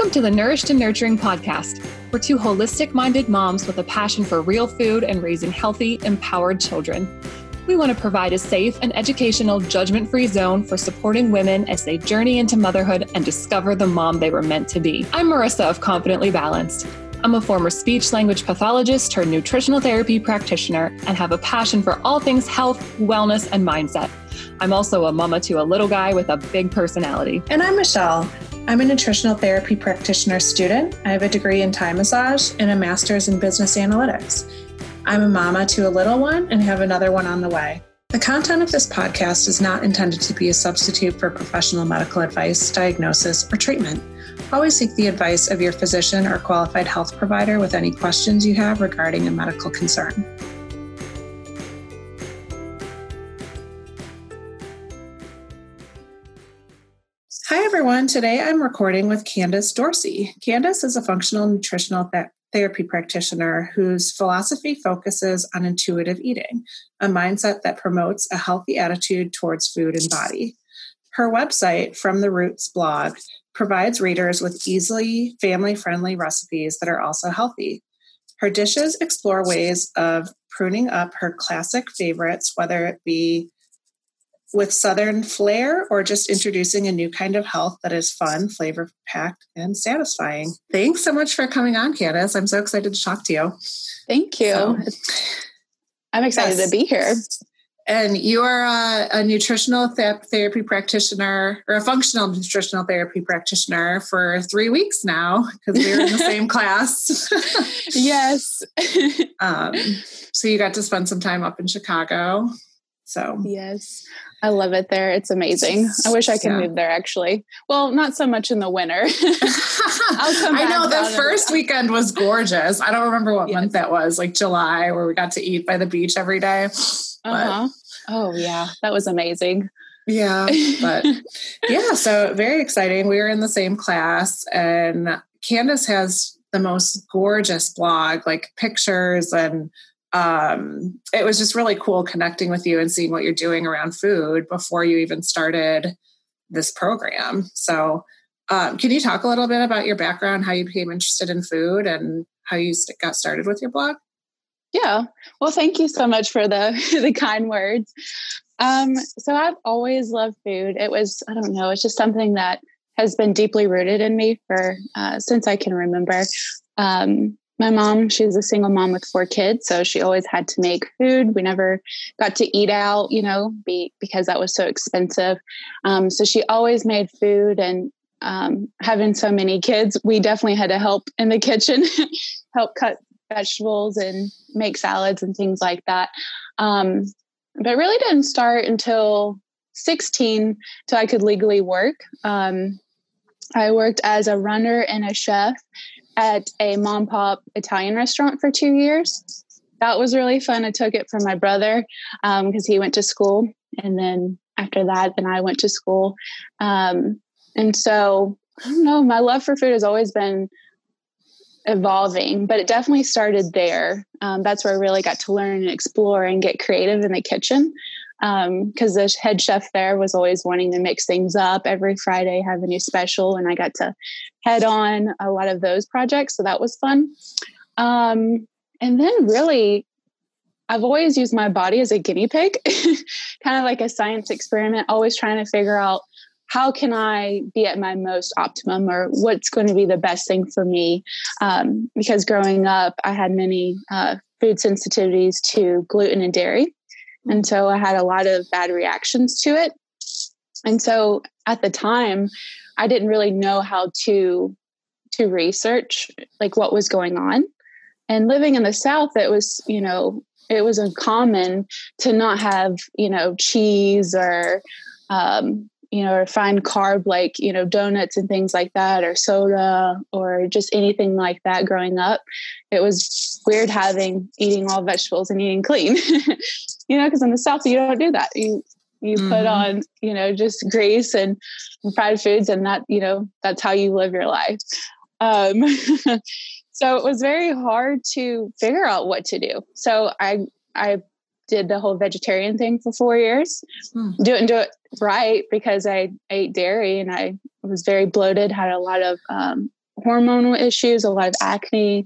Welcome to the Nourished and Nurturing podcast. We're two holistic minded moms with a passion for real food and raising healthy, empowered children. We want to provide a safe and educational, judgment free zone for supporting women as they journey into motherhood and discover the mom they were meant to be. I'm Marissa of Confidently Balanced. I'm a former speech language pathologist turned nutritional therapy practitioner and have a passion for all things health, wellness, and mindset. I'm also a mama to a little guy with a big personality. And I'm Michelle. I'm a nutritional therapy practitioner student. I have a degree in Thai massage and a master's in business analytics. I'm a mama to a little one and have another one on the way. The content of this podcast is not intended to be a substitute for professional medical advice, diagnosis, or treatment. Always seek the advice of your physician or qualified health provider with any questions you have regarding a medical concern. Hi, everyone. Today I'm recording with Candace Dorsey. Candace is a functional nutritional th- therapy practitioner whose philosophy focuses on intuitive eating, a mindset that promotes a healthy attitude towards food and body. Her website, From the Roots blog, provides readers with easily family friendly recipes that are also healthy. Her dishes explore ways of pruning up her classic favorites, whether it be with Southern flair or just introducing a new kind of health that is fun, flavor packed, and satisfying. Thanks so much for coming on, Candace. I'm so excited to talk to you. Thank you. So, I'm excited yes. to be here. And you are a, a nutritional th- therapy practitioner or a functional nutritional therapy practitioner for three weeks now because we were in the same class. yes. um, so you got to spend some time up in Chicago. So, yes, I love it there. It's amazing. I wish I could yeah. move there actually. Well, not so much in the winter. I know the first weekend was gorgeous. I don't remember what yes. month that was, like July, where we got to eat by the beach every day. Uh-huh. Oh, yeah. That was amazing. Yeah. But yeah, so very exciting. We were in the same class, and Candace has the most gorgeous blog, like pictures and um, it was just really cool connecting with you and seeing what you're doing around food before you even started this program. So, um, can you talk a little bit about your background, how you became interested in food, and how you got started with your blog? Yeah. Well, thank you so much for the the kind words. Um, so I've always loved food. It was I don't know, it's just something that has been deeply rooted in me for uh, since I can remember. Um, my mom, she was a single mom with four kids, so she always had to make food. We never got to eat out, you know, be, because that was so expensive. Um, so she always made food, and um, having so many kids, we definitely had to help in the kitchen, help cut vegetables and make salads and things like that. Um, but really didn't start until 16 till I could legally work. Um, I worked as a runner and a chef at a mom pop Italian restaurant for two years. That was really fun. I took it from my brother because um, he went to school, and then after that, then I went to school. Um, and so I don't know. My love for food has always been evolving, but it definitely started there. Um, that's where I really got to learn and explore and get creative in the kitchen because um, the head chef there was always wanting to mix things up every Friday, have a new special, and I got to head on a lot of those projects. So that was fun. Um, and then really, I've always used my body as a guinea pig, kind of like a science experiment, always trying to figure out how can I be at my most optimum or what's going to be the best thing for me. Um, because growing up, I had many uh, food sensitivities to gluten and dairy. And so I had a lot of bad reactions to it. And so at the time, I didn't really know how to to research like what was going on. And living in the South, it was, you know, it was uncommon to not have, you know, cheese or um, you know, or refined carb like, you know, donuts and things like that, or soda, or just anything like that growing up. It was weird having eating all vegetables and eating clean, you know, because in the South, you don't do that. You, you mm-hmm. put on, you know, just grease and fried foods, and that, you know, that's how you live your life. Um, so it was very hard to figure out what to do. So I, I did the whole vegetarian thing for four years. Hmm. Didn't do it right because I ate dairy and I was very bloated, had a lot of um, hormonal issues, a lot of acne,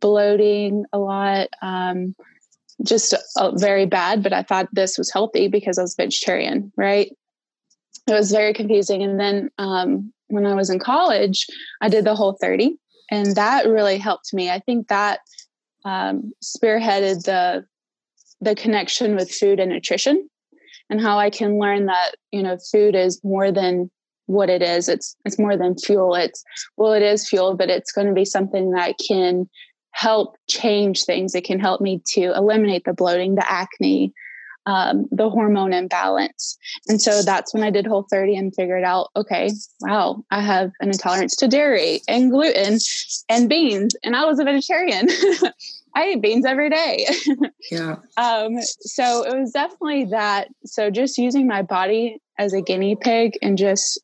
bloating, a lot, um, just uh, very bad. But I thought this was healthy because I was vegetarian, right? It was very confusing. And then um, when I was in college, I did the whole 30, and that really helped me. I think that um, spearheaded the the connection with food and nutrition and how I can learn that, you know, food is more than what it is. It's it's more than fuel. It's well, it is fuel, but it's going to be something that can help change things. It can help me to eliminate the bloating, the acne, um, the hormone imbalance. And so that's when I did Whole 30 and figured out, okay, wow, I have an intolerance to dairy and gluten and beans, and I was a vegetarian. I eat beans every day. yeah. Um, so it was definitely that. So just using my body as a guinea pig and just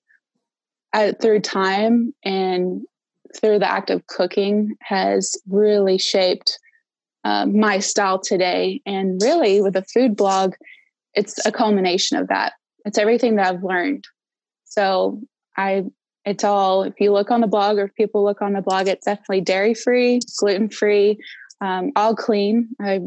uh, through time and through the act of cooking has really shaped uh, my style today. And really, with a food blog, it's a culmination of that. It's everything that I've learned. So I, it's all. If you look on the blog, or if people look on the blog, it's definitely dairy free, gluten free, um, all clean. I,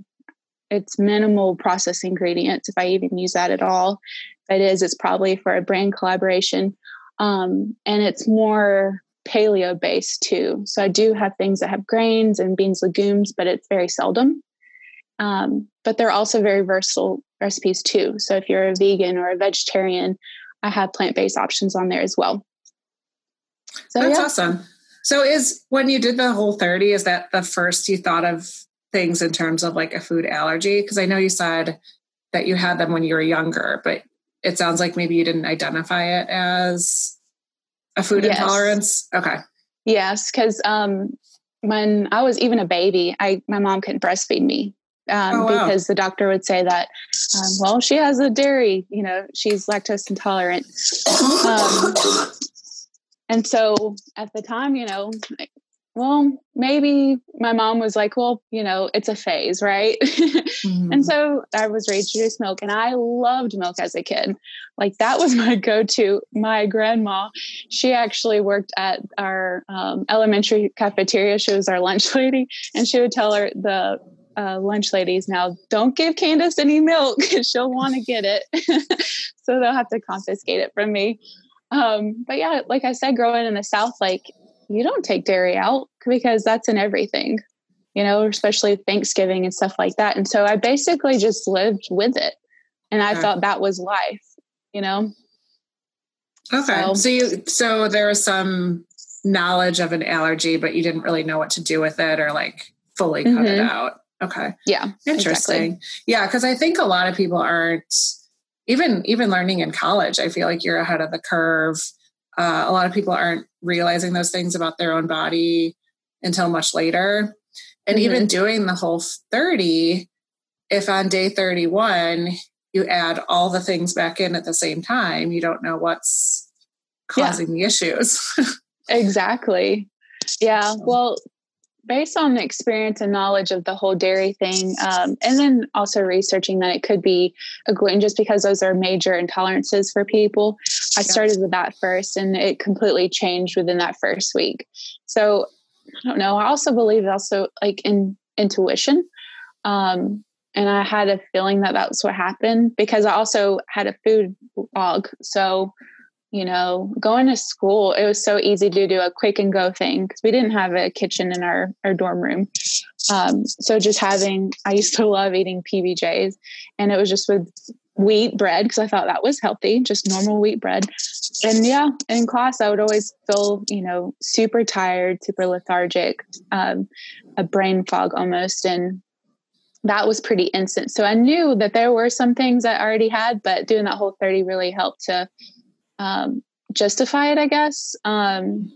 it's minimal processed ingredients, if I even use that at all. If it is, it's probably for a brand collaboration. Um, and it's more paleo based too. So I do have things that have grains and beans, legumes, but it's very seldom. Um, but they're also very versatile recipes too. So if you're a vegan or a vegetarian, I have plant based options on there as well. So, That's yeah. awesome. So is when you did the whole 30, is that the first you thought of things in terms of like a food allergy? Because I know you said that you had them when you were younger, but it sounds like maybe you didn't identify it as a food yes. intolerance. Okay. Yes, because um, when I was even a baby, I my mom couldn't breastfeed me um, oh, wow. because the doctor would say that, um, well, she has a dairy, you know, she's lactose intolerant. Um, and so at the time, you know, well, maybe my mom was like, well, you know, it's a phase, right? Mm-hmm. and so I was raised to drink milk and I loved milk as a kid. Like that was my go to. My grandma, she actually worked at our um, elementary cafeteria. She was our lunch lady and she would tell her the uh, lunch ladies now, don't give Candace any milk because she'll want to get it. so they'll have to confiscate it from me. Um, but yeah, like I said, growing in the South, like you don't take dairy out because that's in everything, you know, especially Thanksgiving and stuff like that. And so I basically just lived with it. And I okay. thought that was life, you know? Okay. So, so you, so there was some knowledge of an allergy, but you didn't really know what to do with it or like fully cut mm-hmm. it out. Okay. Yeah. Interesting. Exactly. Yeah. Cause I think a lot of people aren't, even even learning in college i feel like you're ahead of the curve uh, a lot of people aren't realizing those things about their own body until much later and mm-hmm. even doing the whole 30 if on day 31 you add all the things back in at the same time you don't know what's causing yeah. the issues exactly yeah well based on the experience and knowledge of the whole dairy thing, um, and then also researching that it could be a gluten just because those are major intolerances for people, I started with that first and it completely changed within that first week. So I don't know. I also believe also like in intuition. Um, and I had a feeling that that's what happened because I also had a food blog. So you know, going to school, it was so easy to do a quick and go thing because we didn't have a kitchen in our, our dorm room. Um, so just having, I used to love eating PBJs and it was just with wheat bread because I thought that was healthy, just normal wheat bread. And yeah, in class, I would always feel, you know, super tired, super lethargic, um, a brain fog almost. And that was pretty instant. So I knew that there were some things I already had, but doing that whole 30 really helped to um, justify it, I guess. Um,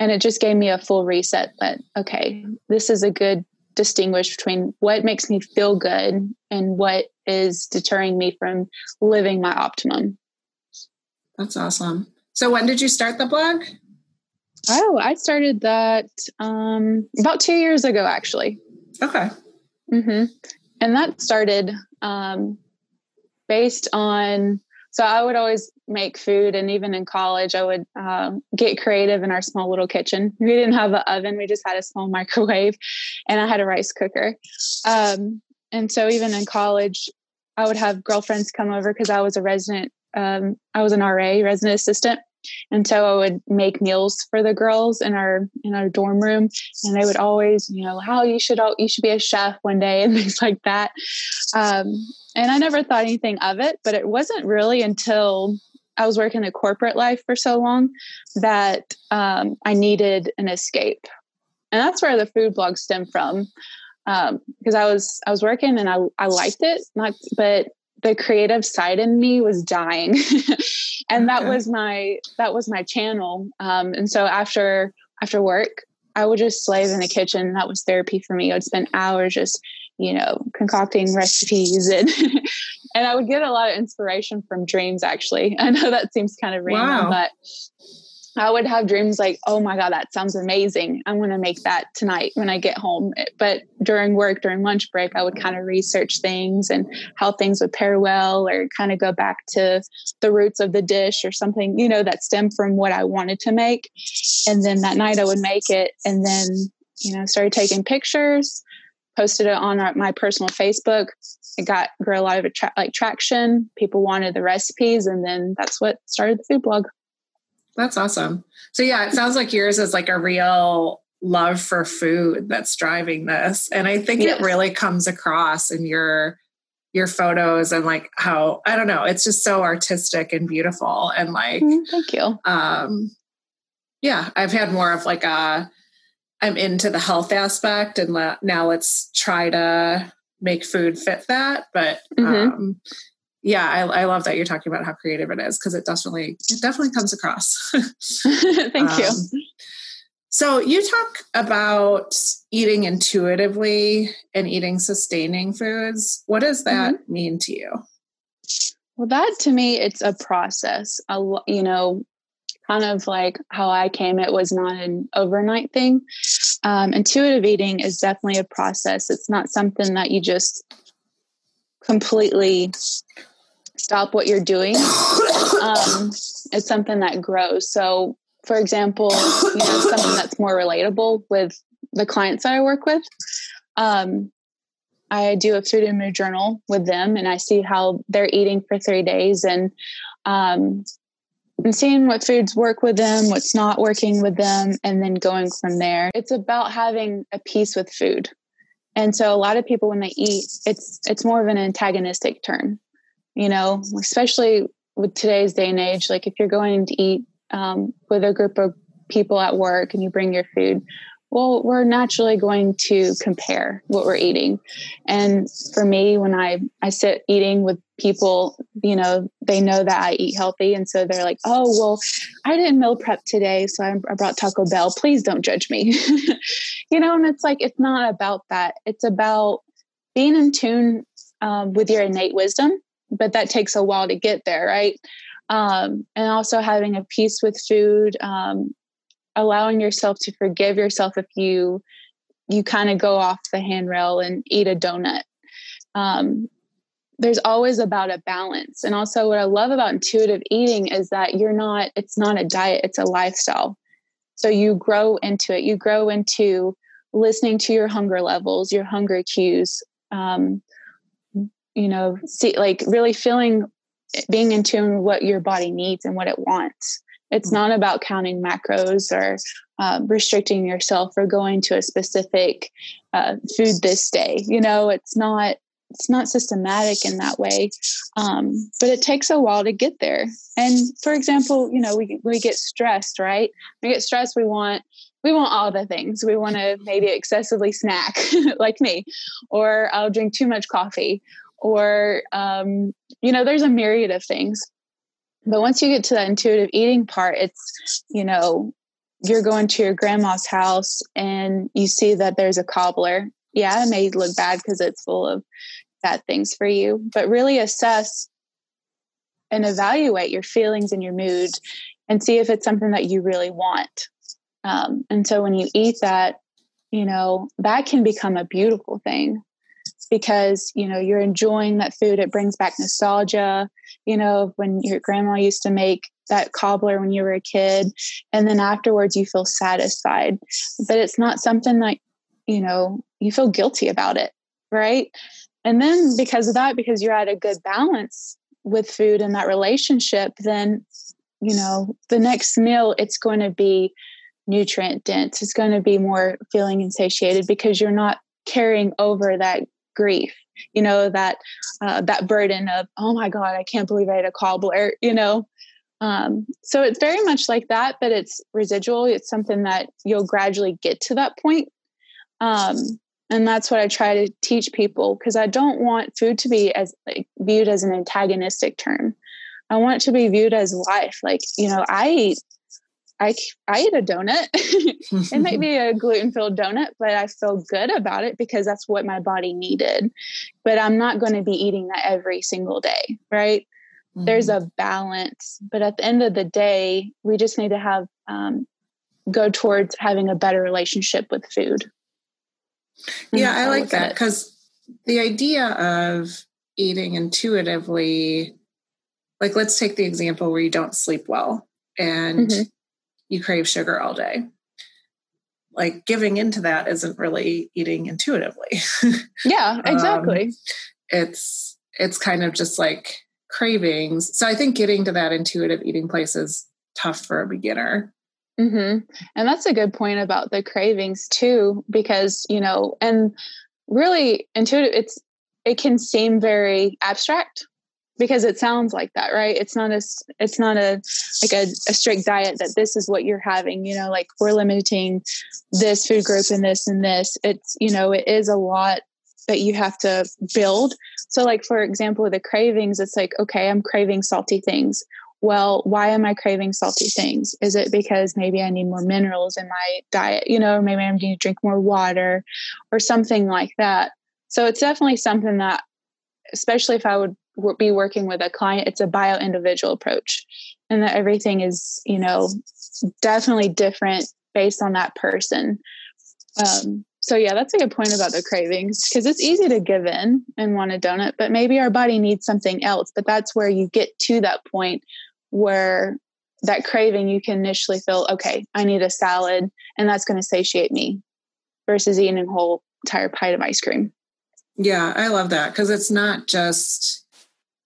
and it just gave me a full reset that, okay, this is a good distinguish between what makes me feel good and what is deterring me from living my optimum. That's awesome. So when did you start the blog? Oh, I started that um, about two years ago, actually. Okay. Mm-hmm. And that started um, based on so I would always make food, and even in college, I would um, get creative in our small little kitchen. We didn't have an oven; we just had a small microwave, and I had a rice cooker. Um, and so, even in college, I would have girlfriends come over because I was a resident. Um, I was an RA, resident assistant, and so I would make meals for the girls in our in our dorm room, and they would always, you know, how oh, you should all you should be a chef one day and things like that. Um, and I never thought anything of it, but it wasn't really until I was working in corporate life for so long that um, I needed an escape, and that's where the food blog stemmed from. Because um, I was I was working and I I liked it, not but the creative side in me was dying. And that was my that was my channel. Um, and so after after work i would just slave in the kitchen. That was therapy for me. I would spend hours just you know concocting recipes and and i would get a lot of inspiration from dreams actually. I know that seems kind of random wow. but I would have dreams like, oh my God, that sounds amazing. I'm going to make that tonight when I get home. But during work, during lunch break, I would kind of research things and how things would pair well or kind of go back to the roots of the dish or something, you know, that stemmed from what I wanted to make. And then that night I would make it and then, you know, started taking pictures, posted it on our, my personal Facebook. It got grew a lot of attra- like traction. People wanted the recipes, and then that's what started the food blog. That's awesome. So yeah, it sounds like yours is like a real love for food that's driving this. And I think yes. it really comes across in your your photos and like how I don't know, it's just so artistic and beautiful and like mm, thank you. Um yeah, I've had more of like a I'm into the health aspect and now let's try to make food fit that. But mm-hmm. um, yeah, I, I, love that you're talking about how creative it is because it definitely it definitely comes across. Thank um, you. So you talk about eating intuitively and eating sustaining foods. What does that mm-hmm. mean to you? Well, that to me, it's a process. A, you know, kind of like how I came, it was not an overnight thing. Um, intuitive eating is definitely a process. It's not something that you just completely stop what you're doing. Um, it's something that grows. So, for example, you know, something that's more relatable with the clients that I work with. Um, I do a food and mood journal with them, and I see how they're eating for three days, and um, and seeing what foods work with them, what's not working with them, and then going from there. It's about having a peace with food. And so a lot of people when they eat, it's it's more of an antagonistic turn you know, especially with today's day and age. Like if you're going to eat um, with a group of people at work and you bring your food, well, we're naturally going to compare what we're eating. And for me, when I, I sit eating with people, you know, they know that I eat healthy. And so they're like, oh, well, I didn't meal prep today. So I, brought Taco Bell. Please don't judge me. you know, and it's like, it's not about that. It's about being in tune um, with your innate wisdom but that takes a while to get there, right? Um, and also having a peace with food, um, allowing yourself to forgive yourself if you you kind of go off the handrail and eat a donut. Um, there's always about a balance, and also what I love about intuitive eating is that you're not. It's not a diet; it's a lifestyle. So you grow into it. You grow into listening to your hunger levels, your hunger cues, um, you know see like really feeling being in tune with what your body needs and what it wants. It's not about counting macros or uh, restricting yourself or going to a specific uh, food this day you know it's not it's not systematic in that way. Um, but it takes a while to get there. And for example you know we, we get stressed right? We get stressed we want we want all the things. We want to maybe excessively snack like me or i'll drink too much coffee or um, you know there's a myriad of things. But once you get to that intuitive eating part it's you know you're going to your grandma's house and you see that there's a cobbler. Yeah it may look bad because it's full of bad things for you but really assess and evaluate your feelings and your mood and see if it's something that you really want. Um, and so when you eat that you know that can become a beautiful thing because you know you're enjoying that food it brings back nostalgia you know, when your grandma used to make that cobbler when you were a kid. And then afterwards, you feel satisfied. But it's not something that, you know, you feel guilty about it. Right. And then because of that, because you're at a good balance with food and that relationship, then, you know, the next meal, it's going to be nutrient dense. It's going to be more feeling insatiated because you're not carrying over that grief you know that uh, that burden of oh my god i can't believe i had a cobbler you know? Um, so it's very much like that but it's residual. It's something that you'll gradually get to that point. Um, and that's what i try to teach people because i don't want food to be as like, viewed as an antagonistic term. I want it to be viewed as life. Like you know i eat I, I eat a donut. it might be a gluten filled donut, but I feel good about it because that's what my body needed. But I'm not going to be eating that every single day, right? Mm-hmm. There's a balance. But at the end of the day, we just need to have, um, go towards having a better relationship with food. Yeah, I like that because the idea of eating intuitively, like let's take the example where you don't sleep well and mm-hmm you crave sugar all day. Like giving into that isn't really eating intuitively. Yeah exactly. um, it's it's kind of just like cravings. So i think getting to that intuitive eating place is tough for a beginner. Mm-hmm. and that's a good point about the cravings too because you know and really intuitive it's it can seem very abstract because it sounds like that right? It's not a it's not a like a, a, strict diet that this is what you're having you know like we're limiting this food group and this and this. It's you know it is a lot that you have to build. So like for example the cravings it's like okay i'm craving salty things. Well why am i craving salty things? Is it because maybe i need more minerals in my diet? You know maybe i need to drink more water or something like that. So it's definitely something that especially if i would be working with a client it's a bio individual approach. And that everything is you know definitely different based on that person. Um, so yeah that's a good point about the cravings because it's easy to give in and want a donut but maybe our body needs something else. But that's where you get to that point where that craving you can initially feel okay i need a salad and that's going to satiate me versus eating a whole entire pint of ice cream. Yeah i love that because it's not just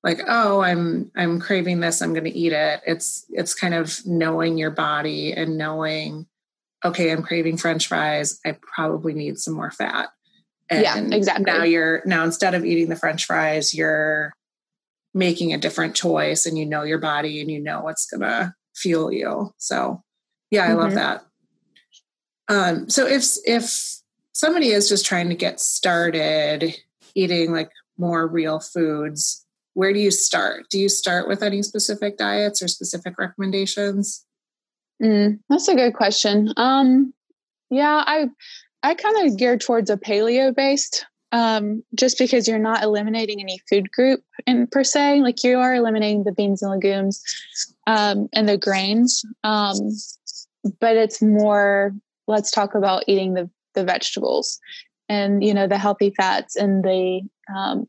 like oh i'm i'm craving this i'm going to eat it. It's it's kind of knowing your body and knowing okay i'm craving french fries i probably need some more fat. And yeah exactly. now you're now instead of eating the french fries you're making a different choice and you know your body and you know what's going to fuel you. So yeah i mm-hmm. love that. Um so if if somebody is just trying to get started eating like more real foods where do you start? Do you start with any specific diets or specific recommendations? Mm, that's a good question. Um, yeah, I I kind of gear towards a paleo based, um, just because you're not eliminating any food group in per se. Like you are eliminating the beans and legumes um, and the grains, um, but it's more. Let's talk about eating the the vegetables and you know the healthy fats and the um,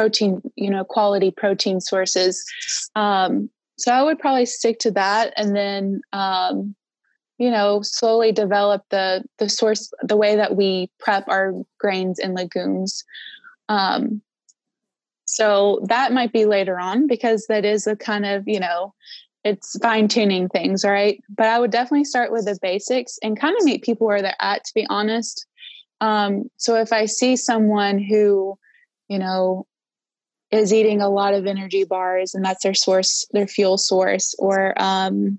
protein, you know, quality protein sources. Um, so I would probably stick to that, and then um, you know slowly develop the the source, the way that we prep our grains and legumes. Um, so that might be later on because that is a kind of you know it's fine tuning things, right? But I would definitely start with the basics and kind of meet people where they're at. To be honest, um, so if I see someone who you know is eating a lot of energy bars and that's their source their fuel source or um,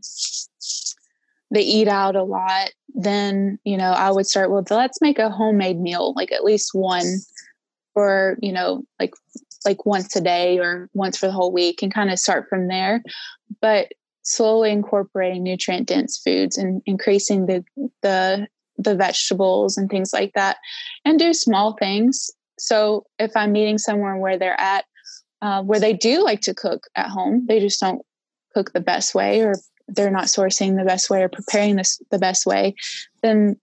they eat out a lot then you know i would start with let's make a homemade meal like at least one or you know like like once a day or once for the whole week and kind of start from there. But slowly incorporating nutrient dense foods and increasing the the the vegetables and things like that and do small things. So if i'm meeting someone where they're at uh, where they do like to cook at home. They just don't cook the best way, or they're not sourcing the best way or preparing this the best way. Then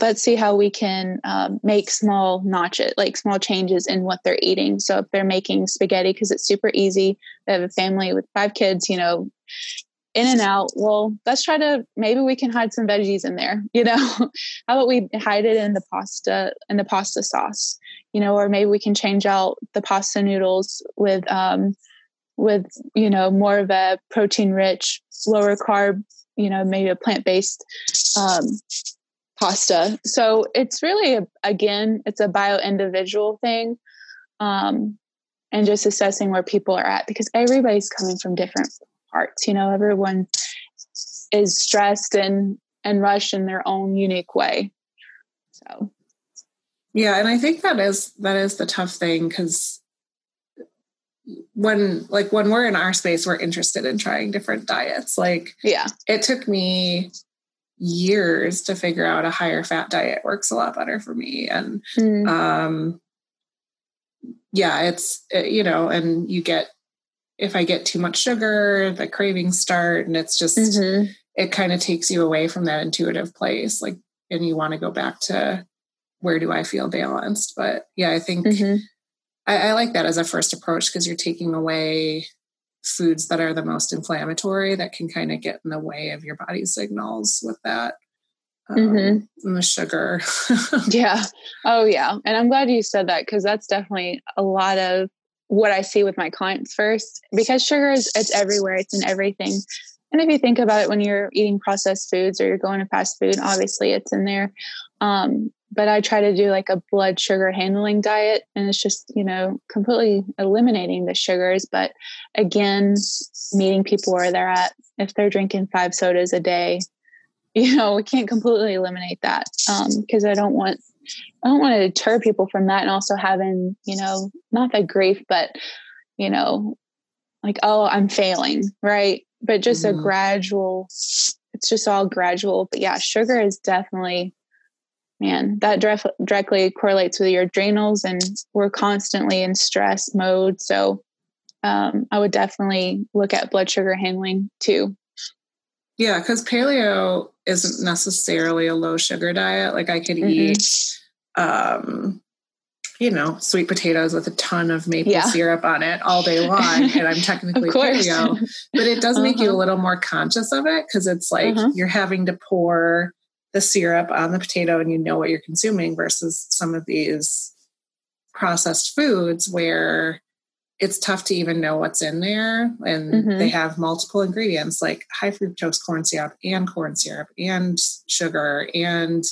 let's see how we can um, make small notches, like small changes in what they're eating. So if they're making spaghetti because it's super easy, they have a family with five kids, you know, in and out. Well, let's try to maybe we can hide some veggies in there. You know, how about we hide it in the pasta in the pasta sauce? You know, or maybe we can change out the pasta noodles with um, with you know more of a protein rich, lower carb. You know, maybe a plant based um, pasta. So it's really a, again, it's a bio individual thing. Um, and just assessing where people are at because everybody's coming from different parts. You know, everyone is stressed and and rushed in their own unique way. So yeah, and I think that is that is the tough thing because when like when we're in our space, we're interested in trying different diets. Like yeah, it took me years to figure out a higher fat diet works a lot better for me and mm. um yeah it's you know and you get if I get too much sugar, the cravings start, and it's just mm-hmm. it kind of takes you away from that intuitive place. Like, and you want to go back to where do I feel balanced? But yeah, I think mm-hmm. I, I like that as a first approach because you're taking away foods that are the most inflammatory that can kind of get in the way of your body signals with that um, mm-hmm. the sugar. yeah. Oh, yeah. And I'm glad you said that because that's definitely a lot of what I see with my clients first because sugar is it's everywhere, it's in everything. And if you think about it when you're eating processed foods or you're going to fast food, obviously it's in there. Um, but I try to do like a blood sugar handling diet and it's just, you know, completely eliminating the sugars. But again, meeting people where they're at. If they're drinking five sodas a day, you know, we can't completely eliminate that because um, I don't want I don't want to deter people from that and also having, you know, not that grief, but, you know, like, oh, I'm failing, right? But just mm-hmm. a gradual, it's just all gradual. But yeah, sugar is definitely, man, that direct, directly correlates with your adrenals and we're constantly in stress mode. So um, I would definitely look at blood sugar handling too. Yeah, because paleo isn't necessarily a low sugar diet. Like I could mm-hmm. eat um, you know, sweet potatoes with a ton of maple yeah. syrup on it all day long. And I'm technically paleo, but it does make uh-huh. you a uh-huh. little more conscious of it because it's like uh-huh. you're having to pour the syrup on the potato and you know what you're consuming versus some of these processed foods where it's tough to even know what's in there and mm-hmm. they have multiple ingredients like high fructose corn syrup and corn syrup and sugar and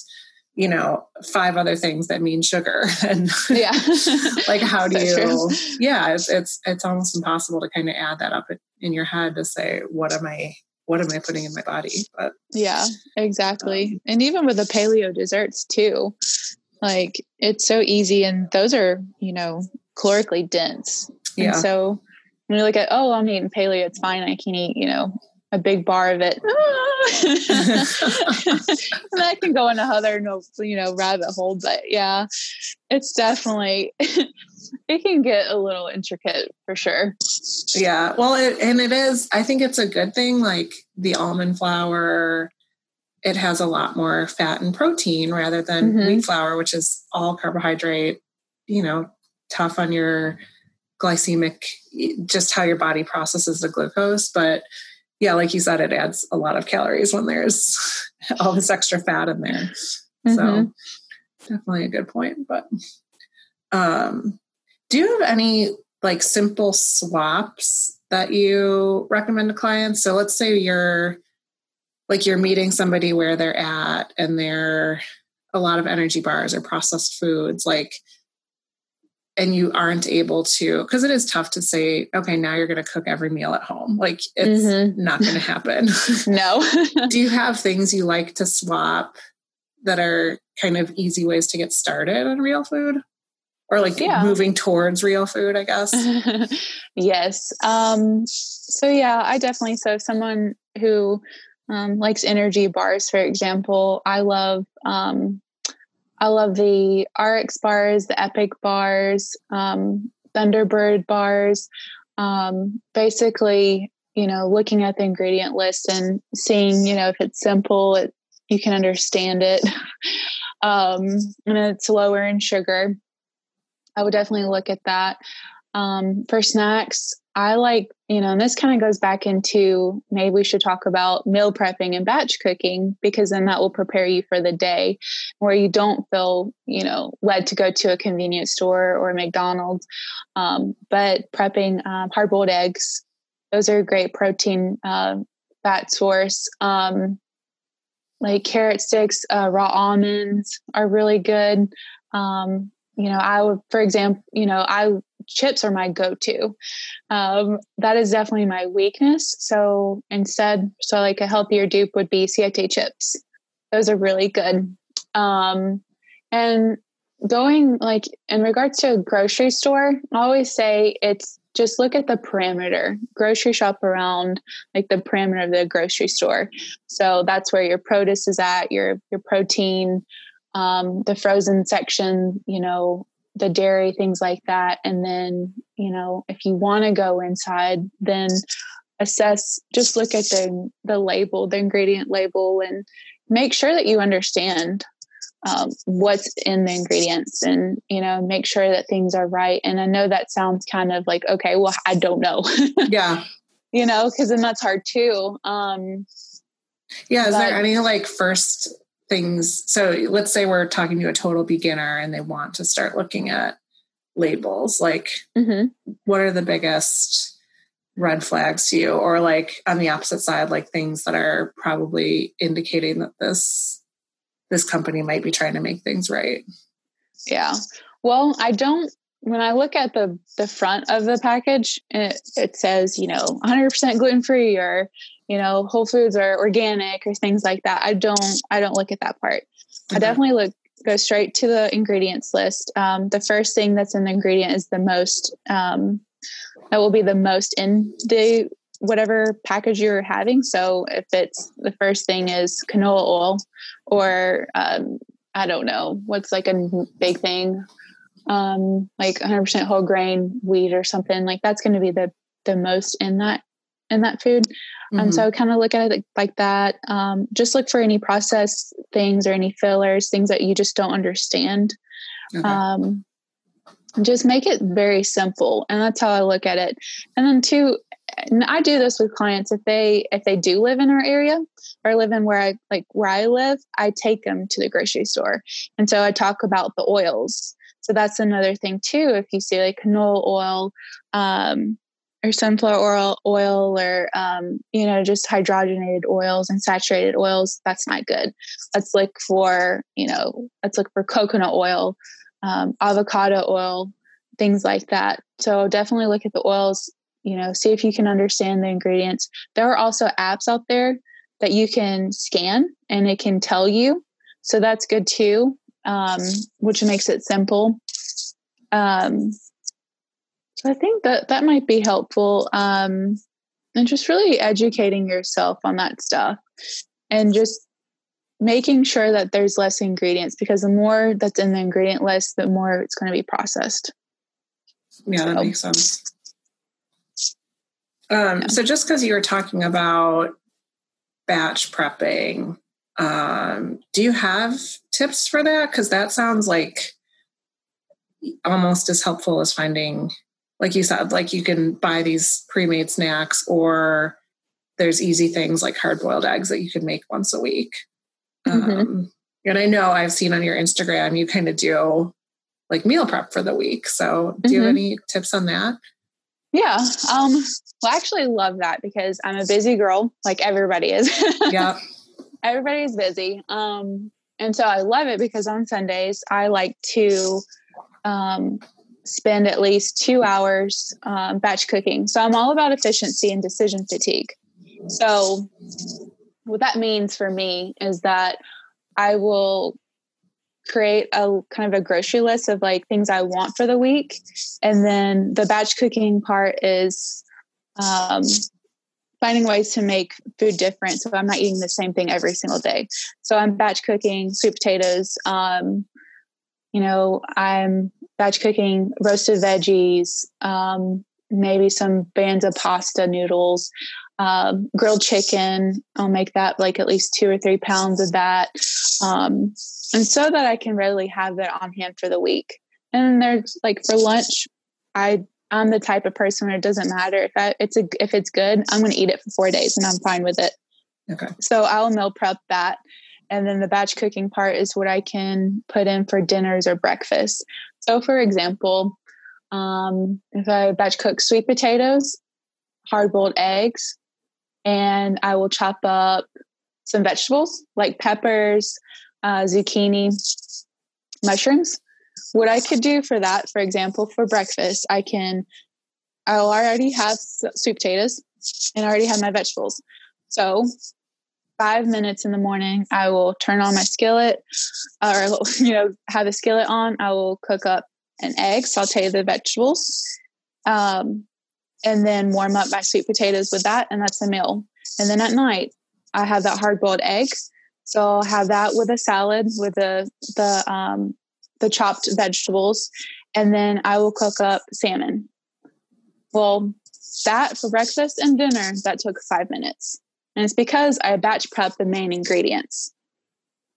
you know five other things that mean sugar. And yeah. like how do you yeah it's, it's it's almost impossible to kind of add that up in your head to say what am i what am i putting in my body? But yeah exactly. um, and even with the paleo desserts too like it's so easy and those are you know calorically dense. Yeah. and so when you look at oh i'm eating paleo it's fine i can eat you know a big bar of it. that can go in another no, you know, rabbit hole. But yeah, it's definitely it can get a little intricate for sure. Yeah, well, it, and it is. I think it's a good thing. Like the almond flour, it has a lot more fat and protein rather than mm-hmm. wheat flour, which is all carbohydrate. You know, tough on your glycemic, just how your body processes the glucose, but yeah, like you said, it adds a lot of calories when there's all this extra fat in there. Mm-hmm. So definitely a good point. But um, do you have any like simple swaps that you recommend to clients? So let's say you're like you're meeting somebody where they're at and they're a lot of energy bars or processed foods. Like and you aren't able to because it is tough to say okay now you're going to cook every meal at home. Like it's mm-hmm. not going to happen. No. Do you have things you like to swap that are kind of easy ways to get started on real food? Or like yeah. moving towards real food i guess? Yes. Um so yeah i definitely so someone who um, likes energy bars for example i love um I love the RX bars, the Epic bars, um, Thunderbird bars. Um, basically, you know, looking at the ingredient list and seeing, you know, if it's simple, it, you can understand it. um, and it's lower in sugar. I would definitely look at that. Um, for snacks, I like, you know, and this kind of goes back into maybe we should talk about meal prepping and batch cooking because then that will prepare you for the day where you don't feel, you know, led to go to a convenience store or McDonald's. Um, but prepping um, hard boiled eggs, those are a great protein uh, fat source. Um, like carrot sticks, uh, raw almonds are really good. Um, you know, I would, for example, you know, I chips are my go-to. Um, that is definitely my weakness. So instead, so like a healthier dupe would be Siete chips. Those are really good. Um, and going like in regards to a grocery store, I always say it's just look at the parameter grocery shop around like the parameter of the grocery store so that's where your produce is at your your protein um, the frozen section you know the dairy things like that. And then you know if you want to go inside then assess just look at the the label the ingredient label and make sure that you understand um, what's in the ingredients and you know make sure that things are right. And i know that sounds kind of like okay well i don't know. Yeah. You know because then that's hard too um yeah is but, there any like first things so let's say we're talking to a total beginner and they want to start looking at labels like mm-hmm. what are the biggest red flags to you or like on the opposite side like things that are probably indicating that this this company might be trying to make things right. Yeah. Well, I don't when I look at the the front of the package, it, it says, you know, 100% gluten free or, you know, whole foods or organic or things like that. I don't I don't look at that part. I definitely look go straight to the ingredients list. Um, the first thing that's in the ingredient is the most um, that will be the most in the whatever package you're having. So if it's the first thing is canola oil or um, I don't know what's like a big thing, um, like 100% whole grain wheat or something like that's going to be the the most in that in that food. Mm-hmm. And so I kind of look at it like that. Um, just look for any processed things or any fillers, things that you just don't understand. Okay. Um, just make it very simple and that's how i look at it and then two and I do this with clients if they if they do live in our area or live in where I like where I live, I take them to the grocery store. And so I talk about the oils. So that's another thing too. If you see like canola oil, um, or sunflower oil, oil or um, you know just hydrogenated oils and saturated oils, that's not good. Let's look for you know let's look for coconut oil, um, avocado oil, things like that. So definitely look at the oils you know see if you can understand the ingredients there are also apps out there that you can scan and it can tell you so that's good too um, which makes it simple um, so i think that that might be helpful um, and just really educating yourself on that stuff and just making sure that there's less ingredients because the more that's in the ingredient list the more it's going to be processed yeah so, that makes sense um, yeah. So just because you were talking about batch prepping, um, do you have tips for that? Because that sounds like almost as helpful as finding, like you said, like you can buy these pre-made snacks, or there's easy things like hard-boiled eggs that you can make once a week. Mm-hmm. Um, and I know I've seen on your Instagram you kind of do like meal prep for the week. So do mm-hmm. you have mm-hmm. any tips on that? Yeah. Um, well, I actually love that because I'm a busy girl, like everybody is. yeah. Everybody's busy. Um, and so I love it because on Sundays, I like to um, spend at least two hours um, batch cooking. So I'm all about efficiency and decision fatigue. So, what that means for me is that I will create a kind of a grocery list of like things I want for the week. And then the batch cooking part is um, finding ways to make food different. So I'm not eating the same thing every single day. So I'm batch cooking sweet potatoes. Um, you know, I'm batch cooking roasted veggies, um, maybe some bands of pasta noodles. um, grilled chicken. I'll make that like at least two or three pounds of that. Um, and so that I can readily have it on hand for the week. And then there's like for lunch, I I'm the type of person where it doesn't matter if I, it's a if it's good, I'm going to eat it for four days and I'm fine with it. Okay. So I'll meal prep that, and then the batch cooking part is what I can put in for dinners or breakfast. So, for example, um, if I batch cook sweet potatoes, hard boiled eggs, and I will chop up some vegetables like peppers, uh, zucchini, mushrooms what I could do for that, for example, for breakfast, I can, I'll already have sweet potatoes and I already have my vegetables. So five minutes in the morning, I will turn on my skillet or, you know, have the skillet on. I will cook up an egg, saute the vegetables, um, and then warm up my sweet potatoes with that. And that's a meal. And then at night, I have that hard boiled egg. So I'll have that with a salad with the, the, um, the chopped vegetables, and then I will cook up salmon. Well, that for breakfast and dinner, that took five minutes. And it's because I batch prep the main ingredients.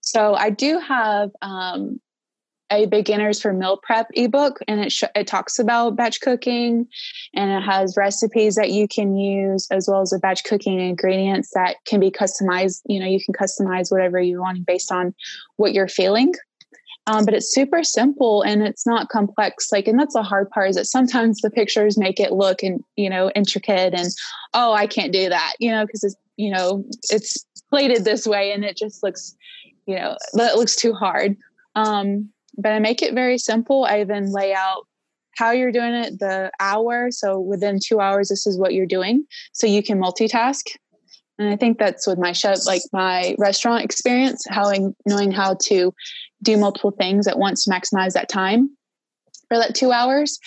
So I do have um, a beginners for meal prep ebook, and it sh- it talks about batch cooking, and it has recipes that you can use as well as the batch cooking ingredients that can be customized. You know, you can customize whatever you want based on what you're feeling. Um, but it's super simple and it's not complex like and that's the hard part is that sometimes the pictures make it look and you know intricate and oh i can't do that you know because you know it's plated this way and it just looks you know it looks too hard. Um, but i make it very simple. I even lay out how you're doing it the hour. So within two hours this is what you're doing. So you can multitask. And i think that's with my chef like my restaurant experience how I knowing how to do multiple things at once maximize that time for that two hours.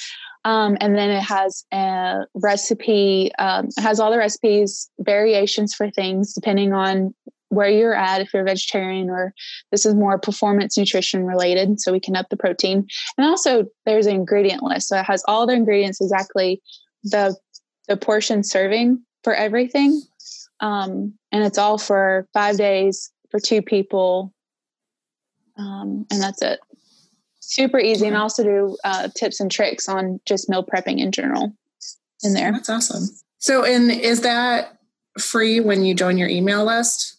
Um, and then it has a recipe, um, has all the recipes, variations for things depending on where you're at, if you're a vegetarian or this is more performance nutrition related, so we can up the protein. And also there's an ingredient list. So it has all the ingredients exactly the the portion serving for everything. Um, and it's all for five days for two people um, and that's it. Super easy, and I also do uh, tips and tricks on just meal prepping in general in there. That's awesome. So, and is that free when you join your email list?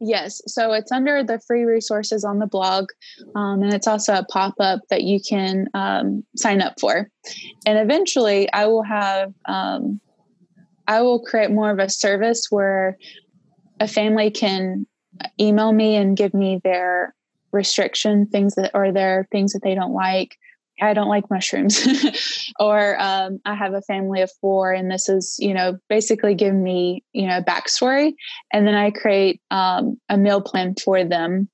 Yes. So it's under the free resources on the blog. Um, and it's also a pop up that you can um, sign up for. And eventually I will have, um, I will create more of a service where a family can email me and give me their restriction things that or there are things that they don't like. I don't like mushrooms. Or um, i have a family of four and this is you know basically give me you know a backstory. And then i create um, a meal plan for them.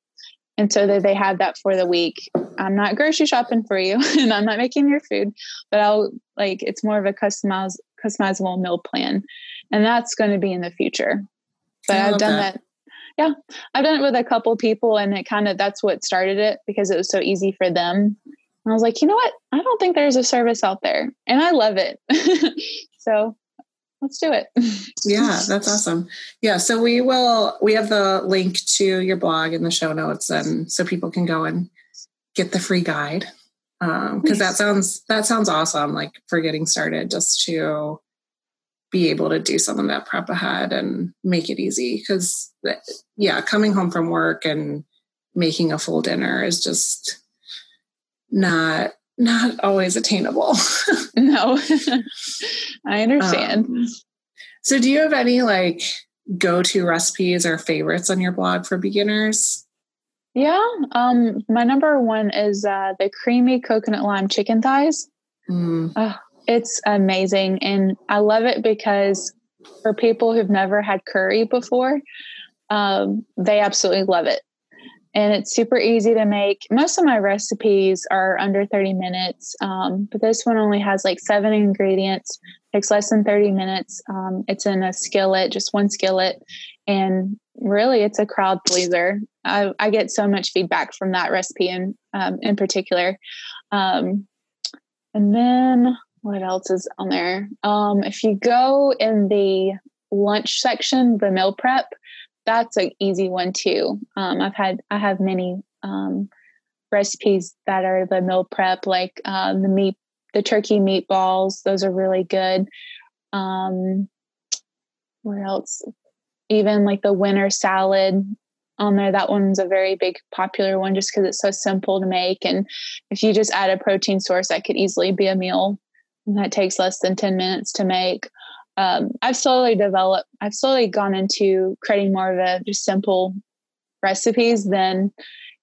And so that they have that for the week. I'm not grocery shopping for you and i'm not making your food but i'll like it's more of a customized customizable meal plan. And that's going to be in the future. But i've done that. that yeah, I've done it with a couple people, and it kind of that's what started it because it was so easy for them. And I was like, you know what? I don't think there's a service out there, and I love it. so let's do it. yeah, that's awesome. Yeah, so we will. We have the link to your blog in the show notes, and so people can go and get the free guide because um, that sounds that sounds awesome. Like for getting started, just to be able to do some of that prep ahead and make it easy. Because yeah coming home from work and making a full dinner is just not not always attainable. No. I understand. Um, so do you have any like go-to recipes or favorites on your blog for beginners? Yeah um my number one is uh the creamy coconut lime chicken thighs. Mm. oh, it's amazing. And I love it because for people who've never had curry before, um, they absolutely love it. And it's super easy to make. Most of my recipes are under 30 minutes, um, but this one only has like seven ingredients, takes less than 30 minutes. Um, it's in a skillet, just one skillet. And really, it's a crowd pleaser. I, I get so much feedback from that recipe in, um, in particular. Um, and then what else is on there? Um, if you go in the lunch section, the meal prep, that's an easy one too. Um, I've had I have many um, recipes that are the meal prep, like uh, the meat, the turkey meatballs. Those are really good. Um, what else? Even like the winter salad on there. That one's a very big popular one just because it's so simple to make. And if you just add a protein source, that could easily be a meal that takes less than 10 minutes to make. Um, I've slowly developed, I've slowly gone into creating more of a just simple recipes than,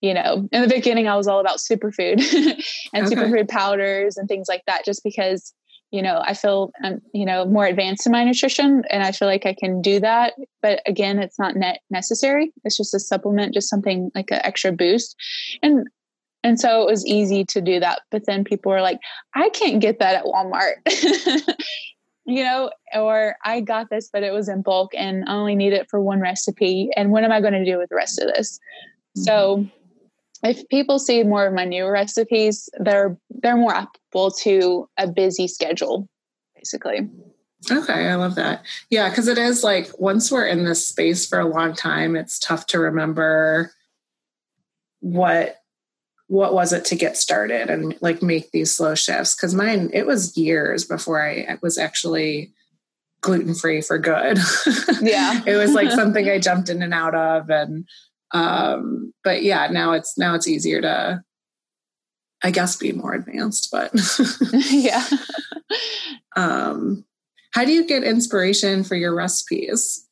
you know, in the beginning, I was all about superfood and okay. superfood powders and things like that, just because you know i feel um, you know more advanced in my nutrition and i feel like i can do that but again it's not net necessary it's just a supplement just something like an extra boost and and so it was easy to do that but then people were like i can't get that at walmart you know or i got this but it was in bulk and i only need it for one recipe and what am i going to do with the rest of this mm-hmm. so if people see more of my new recipes, they're they're more applicable to a busy schedule, basically. Okay, I love that. Yeah, because it is like once we're in this space for a long time, it's tough to remember what what was it to get started and like make these slow shifts. Because mine, it was years before I was actually gluten free for good. Yeah, it was like something I jumped in and out of, and um, but yeah, now it's now it's easier to, I guess, be more advanced. But yeah. um, how do you get inspiration for your recipes?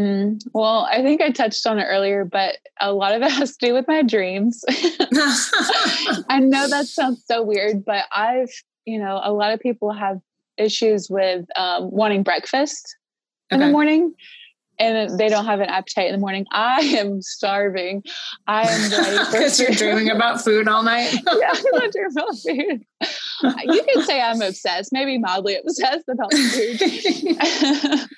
Mm, well, I think I touched on it earlier, but a lot of it has to do with my dreams. I know that sounds so weird, but I've, you know, a lot of people have issues with um, wanting breakfast in the morning and they don't have an appetite in the morning. I am starving. I am ready because you're dreaming about food all night. yeah, I'm dreaming about food. You could say I'm obsessed, maybe mildly obsessed about food.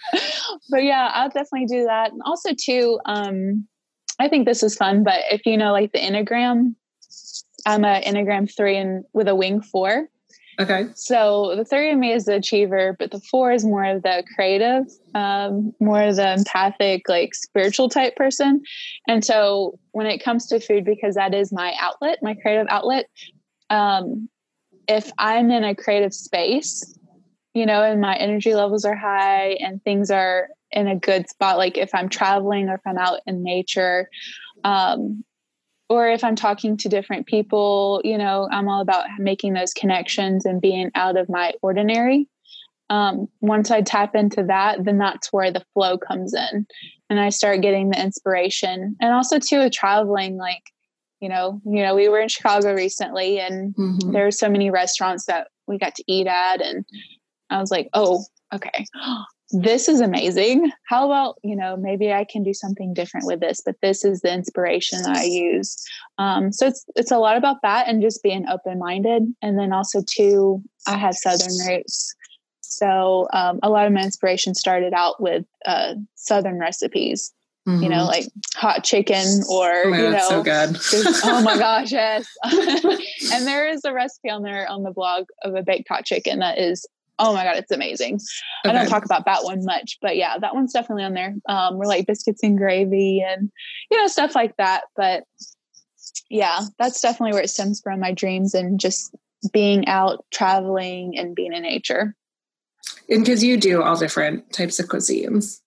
but yeah, I'll definitely do that. And also, too, um, I think this is fun. But if you know, like the Enneagram, I'm a Enneagram three and with a wing four. Okay. So the three of me is the achiever, but the four is more of the creative, um, more of the empathic, like spiritual type person. And so when it comes to food, because that is my outlet, my creative outlet, um, if I'm in a creative space, you know, and my energy levels are high and things are in a good spot, like if I'm traveling or if I'm out in nature, um, or if I'm talking to different people, you know, I'm all about making those connections and being out of my ordinary. Um, once I tap into that, then that's where the flow comes in, and I start getting the inspiration. And also too with traveling, like you know, you know, we were in Chicago recently, and mm-hmm. there were so many restaurants that we got to eat at, and I was like, oh, okay, this is amazing. How about, you know, maybe I can do something different with this, but this is the inspiration that I use. Um, so it's, it's a lot about that and just being open-minded. And then also too, I have Southern roots. So um, a lot of my inspiration started out with uh, Southern recipes. Mm-hmm. you know, mm-hmm. like hot chicken or, oh, you know, so good. oh my gosh, yes. and there is a recipe on there on the blog of a baked hot chicken that is oh my god it's amazing okay. i don't talk about that one much but yeah that one's definitely on there um we're like biscuits and gravy and you know stuff like that but yeah that's definitely where it stems from my dreams and just being out traveling and being in nature and because you do all different types of cuisines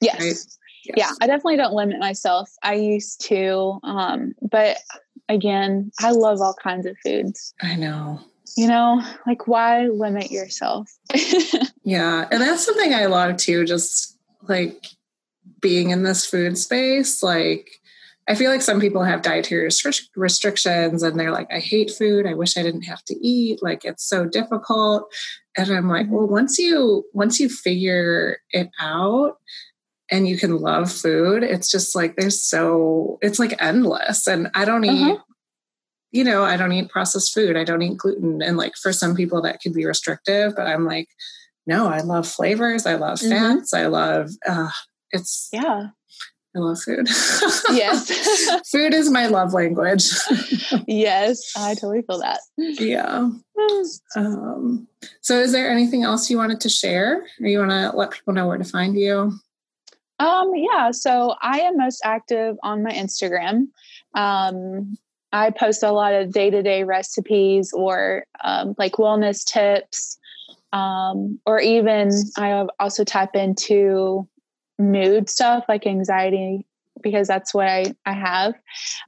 yes. Right? Yes. Yeah i definitely don't limit myself. I used to um but again i love all kinds of foods. I know. You know like why limit yourself? Yeah and that's something i love too just like being in this food space like i feel like some people have dietary restri- restrictions and they're like i hate food i wish i didn't have to eat like it's so difficult. And i'm like well once you once you figure it out and you can love food it's just like there's so it's like endless and i don't uh-huh. eat you know, I don't eat processed food. I don't eat gluten. And like for some people that could be restrictive, but I'm like, no, I love flavors. I love mm-hmm. fats. Mm-hmm. I love, uh, it's, yeah. I love food. Yes. food is my love language. yes, I totally feel that. Yeah. Um, so, is there anything else you wanted to share, or you want to let people know where to find you? Um, yeah, so I am most active on my Instagram. Um, I post a lot of day to day recipes or um, like wellness tips, um, or even I also tap into mood stuff like anxiety because that's what I, I have.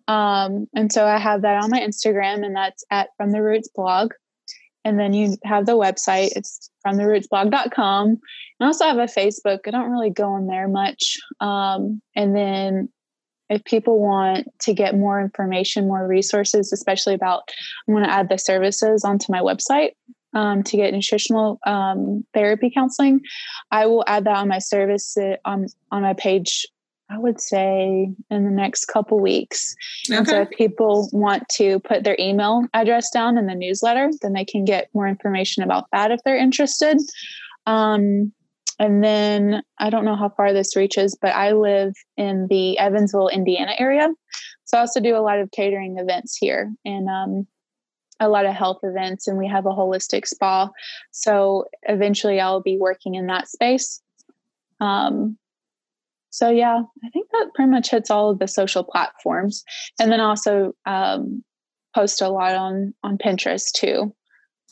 Um, and so I have that on my Instagram, and that's at From the Roots blog. And then you have the website, it's from the rootsblog.com. I also have a Facebook. I don't really go on there much. Um, and then if people want to get more information, more resources, especially about, I'm going to add the services onto my website um, to get nutritional um, therapy counseling. I will add that on my service on on my page. I would say in the next couple weeks. Okay. And so if people want to put their email address down in the newsletter, then they can get more information about that if they're interested. Um, and then I don't know how far this reaches, but I live in the Evansville, Indiana area. So I also do a lot of catering events here and um, a lot of health events, and we have a holistic spa. So eventually I'll be working in that space. Um, so yeah, I think that pretty much hits all of the social platforms, and then also um, post a lot on on Pinterest too.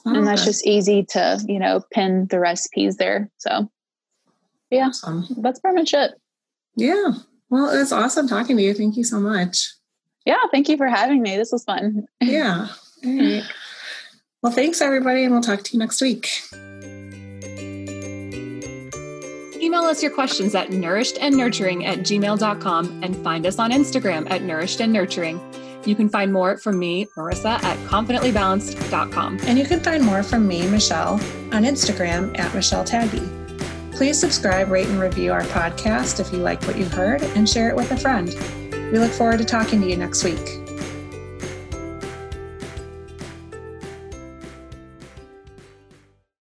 Oh, and that's just easy to you know pin the recipes there. So yeah, awesome. that's pretty much it. Yeah. Well, it was awesome talking to you. Thank you so much. Yeah, thank you for having me. This was fun. Yeah. All right. Well, thanks everybody, and we'll talk to you next week. Email us your questions at nourishedandnurturing at gmail.com and find us on Instagram at nourished and nurturing. You can find more from me, Marissa, at confidently.balanced.com. And you can find more from me, Michelle, on Instagram at Michelle Taggy. Please subscribe, rate, and review our podcast if you like what you heard and share it with a friend. We look forward to talking to you next week.